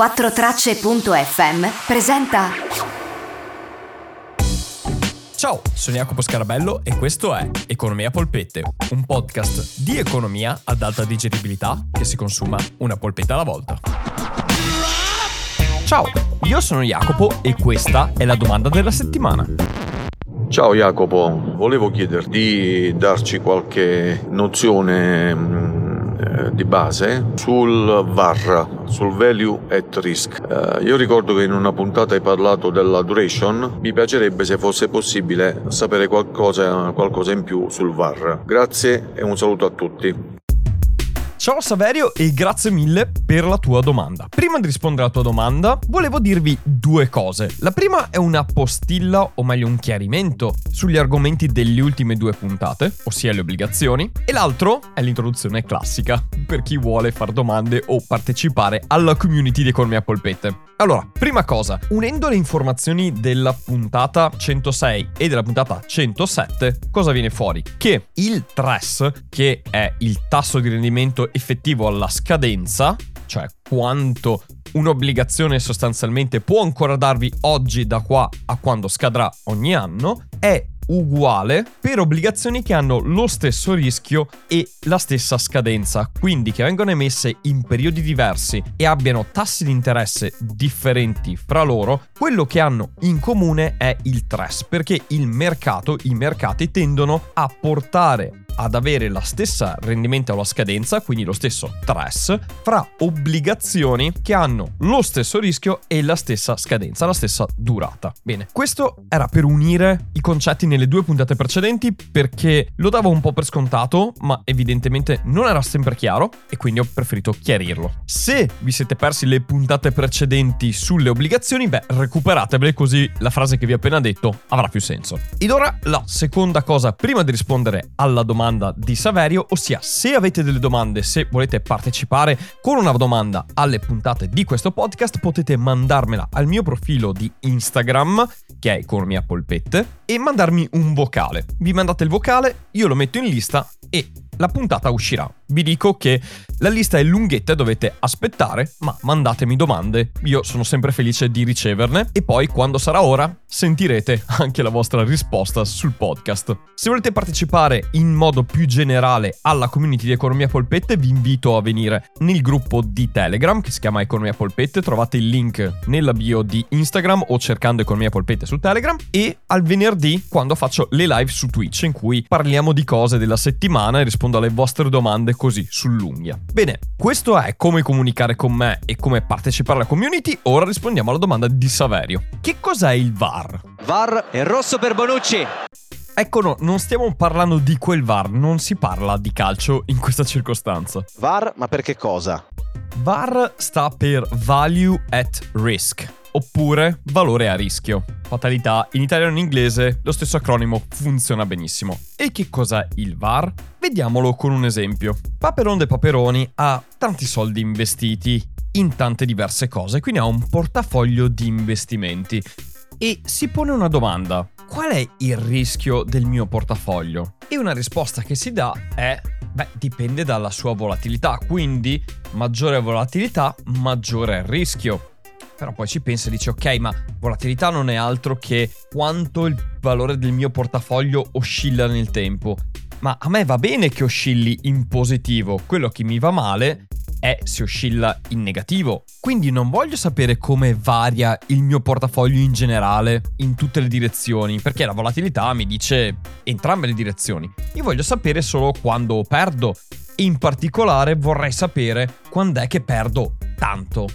4tracce.fm presenta Ciao, sono Jacopo Scarabello e questo è Economia Polpette, un podcast di economia ad alta digeribilità che si consuma una polpetta alla volta. Ciao, io sono Jacopo e questa è la domanda della settimana. Ciao Jacopo, volevo chiederti di darci qualche nozione mm, di base sul VAR, sul Value at Risk. Eh, io ricordo che in una puntata hai parlato della duration, mi piacerebbe se fosse possibile sapere qualcosa, qualcosa in più sul VAR. Grazie e un saluto a tutti. Ciao Saverio e grazie mille per la tua domanda. Prima di rispondere alla tua domanda, volevo dirvi due cose. La prima è una postilla, o meglio un chiarimento, sugli argomenti delle ultime due puntate, ossia le obbligazioni, e l'altro è l'introduzione classica, per chi vuole fare domande o partecipare alla community di Economia Polpette. Allora, prima cosa, unendo le informazioni della puntata 106 e della puntata 107, cosa viene fuori? Che il TRES, che è il tasso di rendimento effettivo alla scadenza, cioè quanto un'obbligazione sostanzialmente può ancora darvi oggi da qua a quando scadrà ogni anno, è uguale per obbligazioni che hanno lo stesso rischio e la stessa scadenza, quindi che vengono emesse in periodi diversi e abbiano tassi di interesse differenti fra loro, quello che hanno in comune è il TRES, perché il mercato, i mercati tendono a portare ad avere la stessa rendimento alla scadenza, quindi lo stesso TRES, fra obbligazioni che hanno lo stesso rischio e la stessa scadenza, la stessa durata. Bene, questo era per unire i concetti nelle due puntate precedenti perché lo davo un po' per scontato, ma evidentemente non era sempre chiaro e quindi ho preferito chiarirlo. Se vi siete persi le puntate precedenti sulle obbligazioni, beh, recuperatevele così la frase che vi ho appena detto avrà più senso. Ed ora la seconda cosa prima di rispondere alla domanda domanda di Saverio, ossia se avete delle domande, se volete partecipare con una domanda alle puntate di questo podcast, potete mandarmela al mio profilo di Instagram, che è Economia Polpette, e mandarmi un vocale. Vi mandate il vocale, io lo metto in lista e la puntata uscirà. Vi dico che la lista è lunghetta e dovete aspettare, ma mandatemi domande, io sono sempre felice di riceverne e poi quando sarà ora sentirete anche la vostra risposta sul podcast. Se volete partecipare in modo più generale alla community di Economia Polpette vi invito a venire nel gruppo di Telegram che si chiama Economia Polpette, trovate il link nella bio di Instagram o cercando Economia Polpette su Telegram e al venerdì quando faccio le live su Twitch in cui parliamo di cose della settimana e rispondo alle vostre domande così sull'unghia. Bene, questo è come comunicare con me e come partecipare alla community. Ora rispondiamo alla domanda di Saverio. Che cos'è il VAR? VAR è rosso per Bonucci. Ecco no, non stiamo parlando di quel VAR, non si parla di calcio in questa circostanza. VAR, ma per che cosa? VAR sta per Value at Risk oppure valore a rischio. Fatalità, in italiano e in inglese lo stesso acronimo funziona benissimo. E che cos'è il VAR? Vediamolo con un esempio. Paperon de Paperoni ha tanti soldi investiti in tante diverse cose, quindi ha un portafoglio di investimenti e si pone una domanda. Qual è il rischio del mio portafoglio? E una risposta che si dà è, beh, dipende dalla sua volatilità, quindi maggiore volatilità, maggiore rischio. Però poi ci pensa e dice ok, ma volatilità non è altro che quanto il valore del mio portafoglio oscilla nel tempo. Ma a me va bene che oscilli in positivo, quello che mi va male è se oscilla in negativo. Quindi non voglio sapere come varia il mio portafoglio in generale, in tutte le direzioni, perché la volatilità mi dice entrambe le direzioni. Io voglio sapere solo quando perdo. In particolare vorrei sapere quando è che perdo tanto.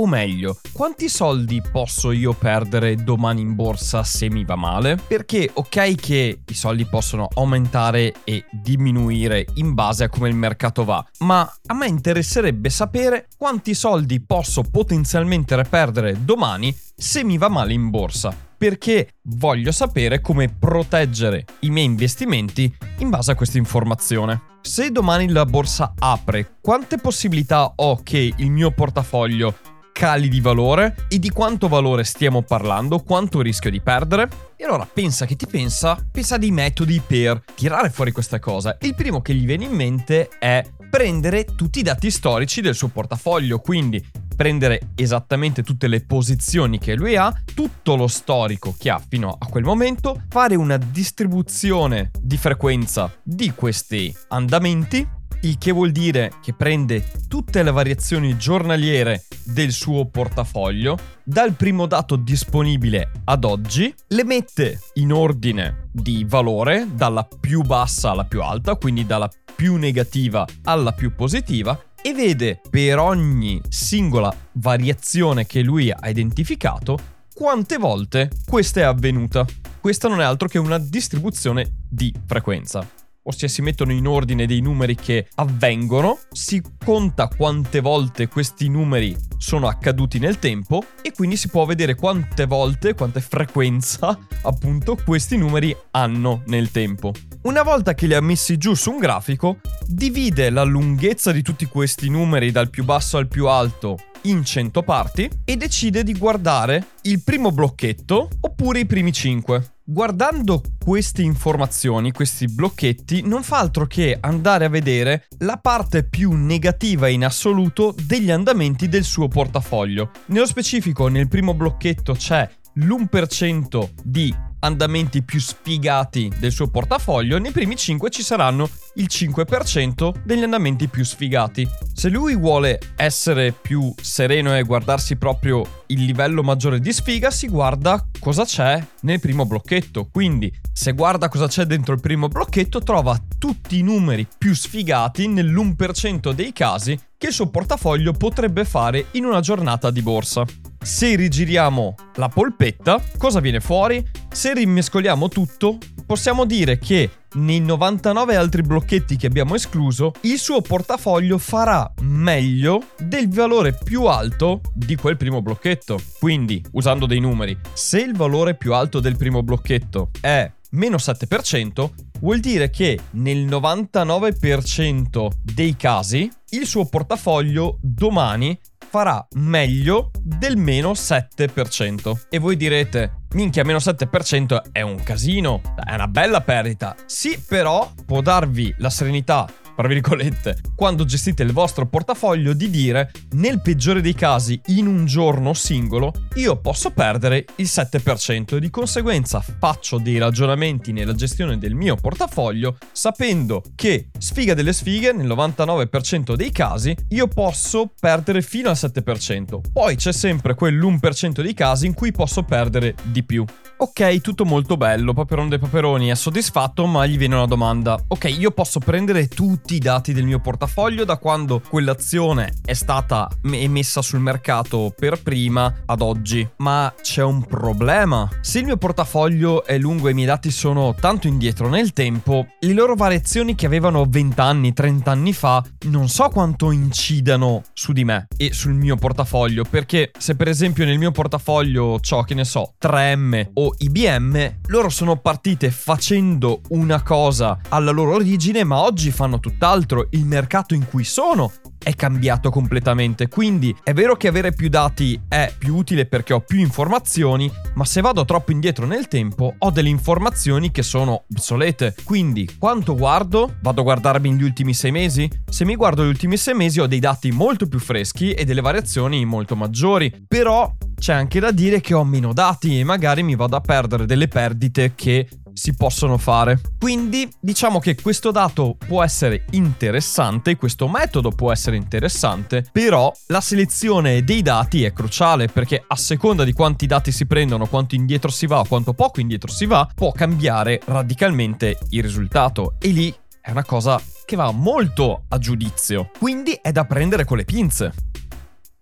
O meglio, quanti soldi posso io perdere domani in borsa se mi va male? Perché ok che i soldi possono aumentare e diminuire in base a come il mercato va, ma a me interesserebbe sapere quanti soldi posso potenzialmente perdere domani se mi va male in borsa perché voglio sapere come proteggere i miei investimenti in base a questa informazione. Se domani la borsa apre, quante possibilità ho che il mio portafoglio cali di valore e di quanto valore stiamo parlando, quanto rischio di perdere. E allora pensa che ti pensa, pensa di metodi per tirare fuori questa cosa. Il primo che gli viene in mente è prendere tutti i dati storici del suo portafoglio, quindi prendere esattamente tutte le posizioni che lui ha, tutto lo storico che ha fino a quel momento, fare una distribuzione di frequenza di questi andamenti il che vuol dire che prende tutte le variazioni giornaliere del suo portafoglio, dal primo dato disponibile ad oggi, le mette in ordine di valore, dalla più bassa alla più alta, quindi dalla più negativa alla più positiva, e vede per ogni singola variazione che lui ha identificato quante volte questa è avvenuta. Questa non è altro che una distribuzione di frequenza ossia si mettono in ordine dei numeri che avvengono, si conta quante volte questi numeri sono accaduti nel tempo e quindi si può vedere quante volte, quante frequenza appunto questi numeri hanno nel tempo. Una volta che li ha messi giù su un grafico, divide la lunghezza di tutti questi numeri dal più basso al più alto in 100 parti e decide di guardare il primo blocchetto oppure i primi 5. Guardando queste informazioni, questi blocchetti, non fa altro che andare a vedere la parte più negativa in assoluto degli andamenti del suo portafoglio. Nello specifico, nel primo blocchetto c'è l'1% di andamenti più sfigati del suo portafoglio, nei primi 5 ci saranno il 5% degli andamenti più sfigati. Se lui vuole essere più sereno e guardarsi proprio il livello maggiore di sfiga, si guarda cosa c'è nel primo blocchetto. Quindi, se guarda cosa c'è dentro il primo blocchetto, trova tutti i numeri più sfigati nell'1% dei casi che il suo portafoglio potrebbe fare in una giornata di borsa. Se rigiriamo la polpetta, cosa viene fuori? Se rimescoliamo tutto, possiamo dire che nei 99 altri blocchetti che abbiamo escluso, il suo portafoglio farà meglio del valore più alto di quel primo blocchetto. Quindi, usando dei numeri, se il valore più alto del primo blocchetto è meno 7%, vuol dire che nel 99% dei casi il suo portafoglio domani farà meglio del meno 7%. E voi direte, minchia, meno 7% è un casino, è una bella perdita. Sì, però può darvi la serenità tra virgolette, quando gestite il vostro portafoglio di dire nel peggiore dei casi in un giorno singolo io posso perdere il 7% e di conseguenza faccio dei ragionamenti nella gestione del mio portafoglio sapendo che sfiga delle sfighe nel 99% dei casi io posso perdere fino al 7%. Poi c'è sempre quell'1% dei casi in cui posso perdere di più. Ok, tutto molto bello, Paperon dei Paperoni è soddisfatto, ma gli viene una domanda. Ok, io posso prendere tutti i dati del mio portafoglio da quando quell'azione è stata emessa sul mercato per prima ad oggi, ma c'è un problema. Se il mio portafoglio è lungo e i miei dati sono tanto indietro nel tempo, le loro variazioni che avevano 20 anni, 30 anni fa, non so quanto incidano su di me e sul mio portafoglio, perché se per esempio nel mio portafoglio ho, che ne so, 3M o IBM, loro sono partite facendo una cosa alla loro origine, ma oggi fanno tutt'altro. Il mercato in cui sono è cambiato completamente. Quindi è vero che avere più dati è più utile perché ho più informazioni, ma se vado troppo indietro nel tempo ho delle informazioni che sono obsolete. Quindi quanto guardo? Vado a guardarmi gli ultimi sei mesi? Se mi guardo gli ultimi sei mesi ho dei dati molto più freschi e delle variazioni molto maggiori. Però c'è anche da dire che ho meno dati e magari mi vado a perdere delle perdite che si possono fare. Quindi diciamo che questo dato può essere interessante, questo metodo può essere interessante, però la selezione dei dati è cruciale perché a seconda di quanti dati si prendono, quanto indietro si va, quanto poco indietro si va, può cambiare radicalmente il risultato e lì è una cosa che va molto a giudizio. Quindi è da prendere con le pinze.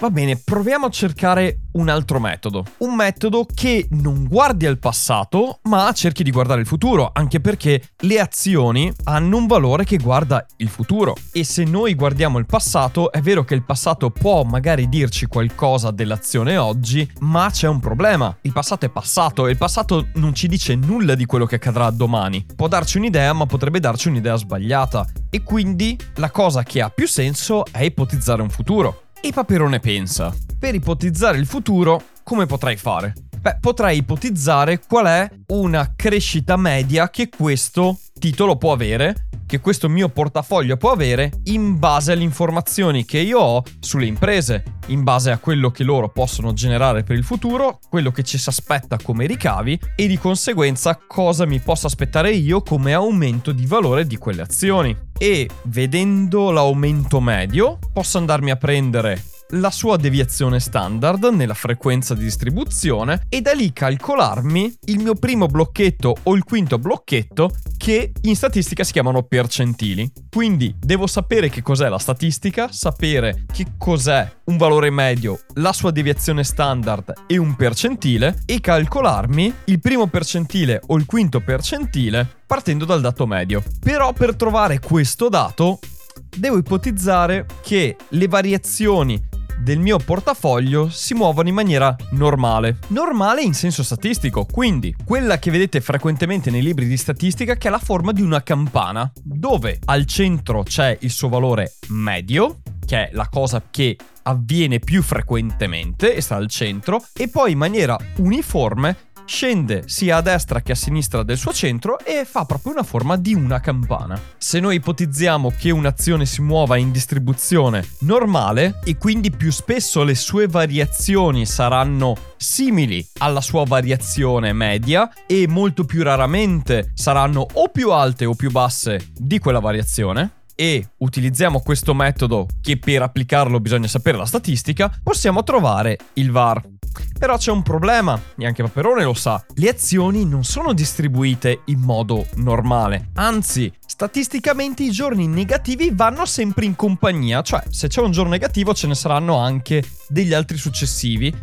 Va bene, proviamo a cercare un altro metodo. Un metodo che non guardi al passato, ma cerchi di guardare il futuro, anche perché le azioni hanno un valore che guarda il futuro. E se noi guardiamo il passato, è vero che il passato può magari dirci qualcosa dell'azione oggi, ma c'è un problema. Il passato è passato e il passato non ci dice nulla di quello che accadrà domani. Può darci un'idea, ma potrebbe darci un'idea sbagliata. E quindi la cosa che ha più senso è ipotizzare un futuro. E Paperone pensa, per ipotizzare il futuro, come potrei fare? Beh, potrei ipotizzare qual è una crescita media che questo titolo può avere che questo mio portafoglio può avere in base alle informazioni che io ho sulle imprese, in base a quello che loro possono generare per il futuro, quello che ci si aspetta come ricavi e di conseguenza cosa mi posso aspettare io come aumento di valore di quelle azioni. E vedendo l'aumento medio posso andarmi a prendere la sua deviazione standard nella frequenza di distribuzione e da lì calcolarmi il mio primo blocchetto o il quinto blocchetto che in statistica si chiamano percentili. Quindi devo sapere che cos'è la statistica, sapere che cos'è un valore medio, la sua deviazione standard e un percentile e calcolarmi il primo percentile o il quinto percentile partendo dal dato medio. Però per trovare questo dato devo ipotizzare che le variazioni del mio portafoglio si muovono in maniera normale. Normale in senso statistico, quindi quella che vedete frequentemente nei libri di statistica che ha la forma di una campana, dove al centro c'è il suo valore medio, che è la cosa che avviene più frequentemente e sta al centro, e poi in maniera uniforme scende sia a destra che a sinistra del suo centro e fa proprio una forma di una campana. Se noi ipotizziamo che un'azione si muova in distribuzione normale e quindi più spesso le sue variazioni saranno simili alla sua variazione media e molto più raramente saranno o più alte o più basse di quella variazione, e utilizziamo questo metodo che per applicarlo bisogna sapere la statistica, possiamo trovare il VAR. Però c'è un problema, e anche Paperone lo sa, le azioni non sono distribuite in modo normale, anzi, statisticamente i giorni negativi vanno sempre in compagnia, cioè se c'è un giorno negativo ce ne saranno anche degli altri successivi.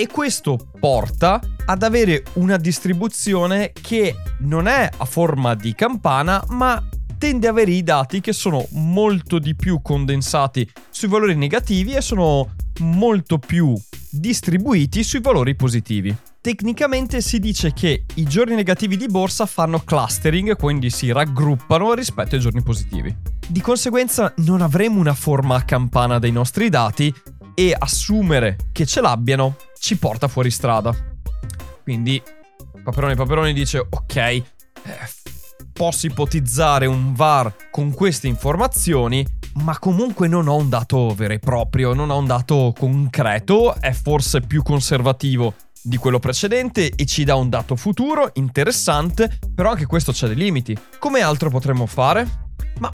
E questo porta ad avere una distribuzione che non è a forma di campana, ma tende ad avere i dati che sono molto di più condensati sui valori negativi e sono molto più distribuiti sui valori positivi. Tecnicamente si dice che i giorni negativi di borsa fanno clustering, quindi si raggruppano rispetto ai giorni positivi. Di conseguenza non avremo una forma a campana dei nostri dati e assumere che ce l'abbiano ci porta fuori strada. Quindi Paperone Paperone dice ok, eh, posso ipotizzare un VAR con queste informazioni, ma comunque non ho un dato vero e proprio, non ho un dato concreto, è forse più conservativo di quello precedente e ci dà un dato futuro interessante, però anche questo c'ha dei limiti. Come altro potremmo fare? Ma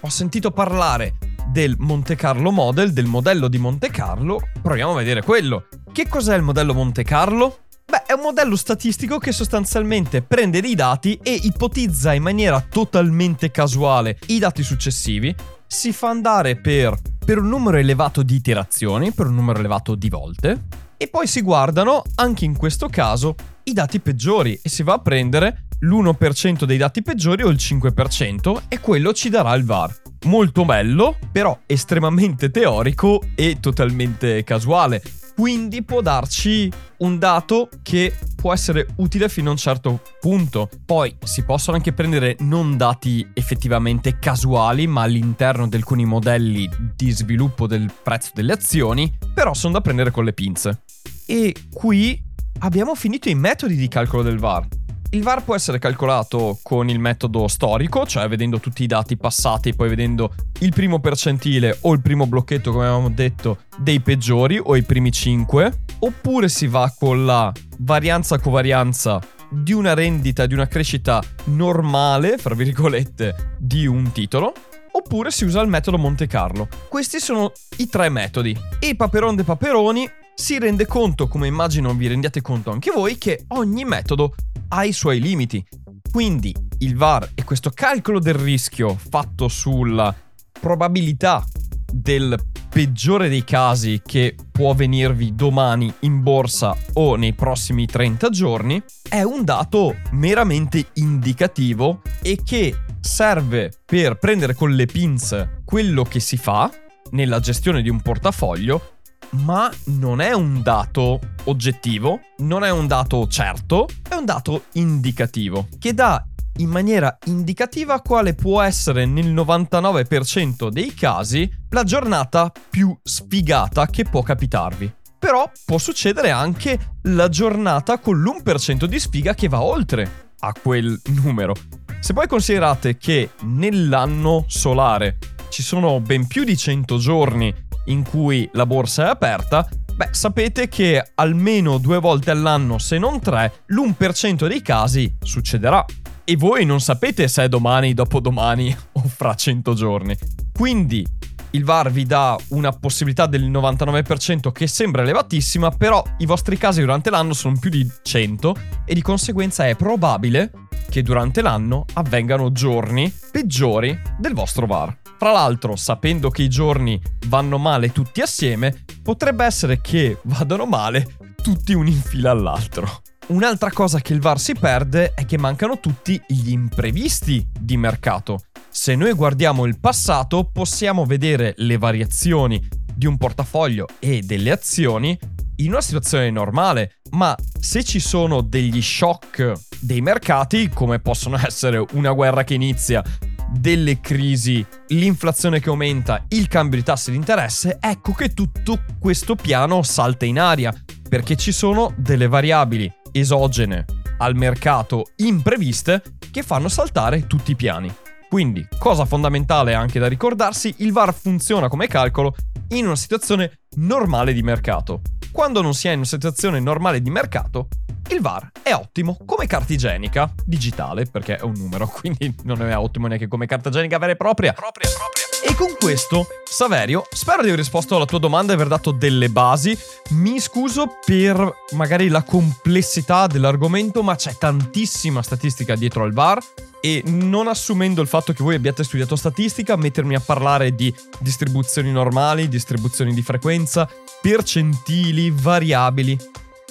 ho sentito parlare del Monte Carlo Model, del modello di Monte Carlo, proviamo a vedere quello. Che cos'è il modello Monte Carlo? Beh, è un modello statistico che sostanzialmente prende dei dati e ipotizza in maniera totalmente casuale i dati successivi, si fa andare per, per un numero elevato di iterazioni, per un numero elevato di volte, e poi si guardano, anche in questo caso, i dati peggiori e si va a prendere l'1% dei dati peggiori o il 5% e quello ci darà il VAR. Molto bello, però estremamente teorico e totalmente casuale quindi può darci un dato che può essere utile fino a un certo punto. Poi si possono anche prendere non dati effettivamente casuali, ma all'interno di alcuni modelli di sviluppo del prezzo delle azioni, però sono da prendere con le pinze. E qui abbiamo finito i metodi di calcolo del VAR. Il VAR può essere calcolato con il metodo storico, cioè vedendo tutti i dati passati e poi vedendo il primo percentile o il primo blocchetto, come avevamo detto, dei peggiori o i primi 5, oppure si va con la varianza-covarianza di una rendita, di una crescita normale, fra virgolette, di un titolo, oppure si usa il metodo Monte Carlo. Questi sono i tre metodi. E Paperon de Paperoni si rende conto, come immagino vi rendiate conto anche voi, che ogni metodo ha i suoi limiti. Quindi il VAR e questo calcolo del rischio fatto sulla probabilità del peggiore dei casi che può venirvi domani in borsa o nei prossimi 30 giorni è un dato meramente indicativo e che serve per prendere con le pinze quello che si fa nella gestione di un portafoglio ma non è un dato oggettivo, non è un dato certo, è un dato indicativo che dà in maniera indicativa quale può essere nel 99% dei casi la giornata più sfigata che può capitarvi. Però può succedere anche la giornata con l'1% di sfiga che va oltre a quel numero. Se poi considerate che nell'anno solare ci sono ben più di 100 giorni in cui la borsa è aperta, beh, sapete che almeno due volte all'anno, se non tre, l'1% dei casi succederà. E voi non sapete se è domani, dopodomani o fra 100 giorni. Quindi il VAR vi dà una possibilità del 99% che sembra elevatissima, però i vostri casi durante l'anno sono più di 100 e di conseguenza è probabile che durante l'anno avvengano giorni peggiori del vostro VAR. Fra l'altro, sapendo che i giorni vanno male tutti assieme, potrebbe essere che vadano male tutti uno in fila all'altro. Un'altra cosa che il VAR si perde è che mancano tutti gli imprevisti di mercato. Se noi guardiamo il passato, possiamo vedere le variazioni di un portafoglio e delle azioni in una situazione normale, ma se ci sono degli shock dei mercati, come possono essere una guerra che inizia, delle crisi, l'inflazione che aumenta, il cambio di tassi di interesse, ecco che tutto questo piano salta in aria, perché ci sono delle variabili esogene al mercato impreviste che fanno saltare tutti i piani. Quindi, cosa fondamentale anche da ricordarsi, il VAR funziona come calcolo in una situazione normale di mercato. Quando non si è in una situazione normale di mercato, il VAR è ottimo come carta igienica digitale, perché è un numero, quindi non è ottimo neanche come carta igienica vera e propria. propria, propria. E con questo, Saverio, spero di aver risposto alla tua domanda e aver dato delle basi. Mi scuso per magari la complessità dell'argomento, ma c'è tantissima statistica dietro al VAR e non assumendo il fatto che voi abbiate studiato statistica, mettermi a parlare di distribuzioni normali, distribuzioni di frequenza, percentili, variabili,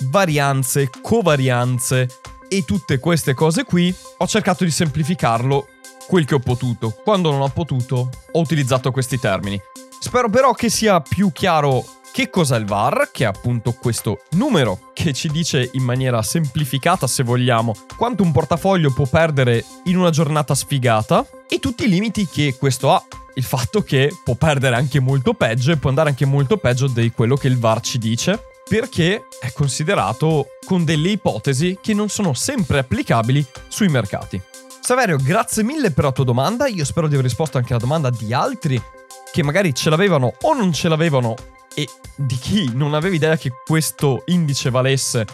varianze, covarianze e tutte queste cose qui, ho cercato di semplificarlo quel che ho potuto. Quando non ho potuto, ho utilizzato questi termini. Spero però che sia più chiaro che cos'è il VAR, che è appunto questo numero che ci dice in maniera semplificata, se vogliamo, quanto un portafoglio può perdere in una giornata sfigata e tutti i limiti che questo ha. Il fatto che può perdere anche molto peggio e può andare anche molto peggio di quello che il VAR ci dice, perché è considerato con delle ipotesi che non sono sempre applicabili sui mercati. Saverio, grazie mille per la tua domanda, io spero di aver risposto anche alla domanda di altri che magari ce l'avevano o non ce l'avevano e di chi non aveva idea che questo indice valesse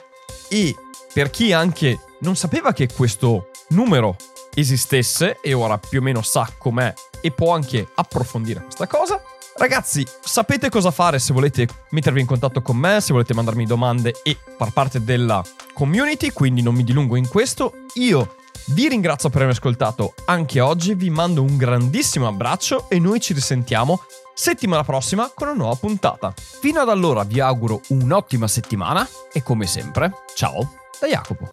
e per chi anche non sapeva che questo numero esistesse e ora più o meno sa com'è e può anche approfondire questa cosa. Ragazzi, sapete cosa fare se volete mettervi in contatto con me, se volete mandarmi domande e far parte della community, quindi non mi dilungo in questo. Io vi ringrazio per avermi ascoltato anche oggi, vi mando un grandissimo abbraccio e noi ci risentiamo settimana prossima con una nuova puntata. Fino ad allora vi auguro un'ottima settimana e come sempre, ciao da Jacopo.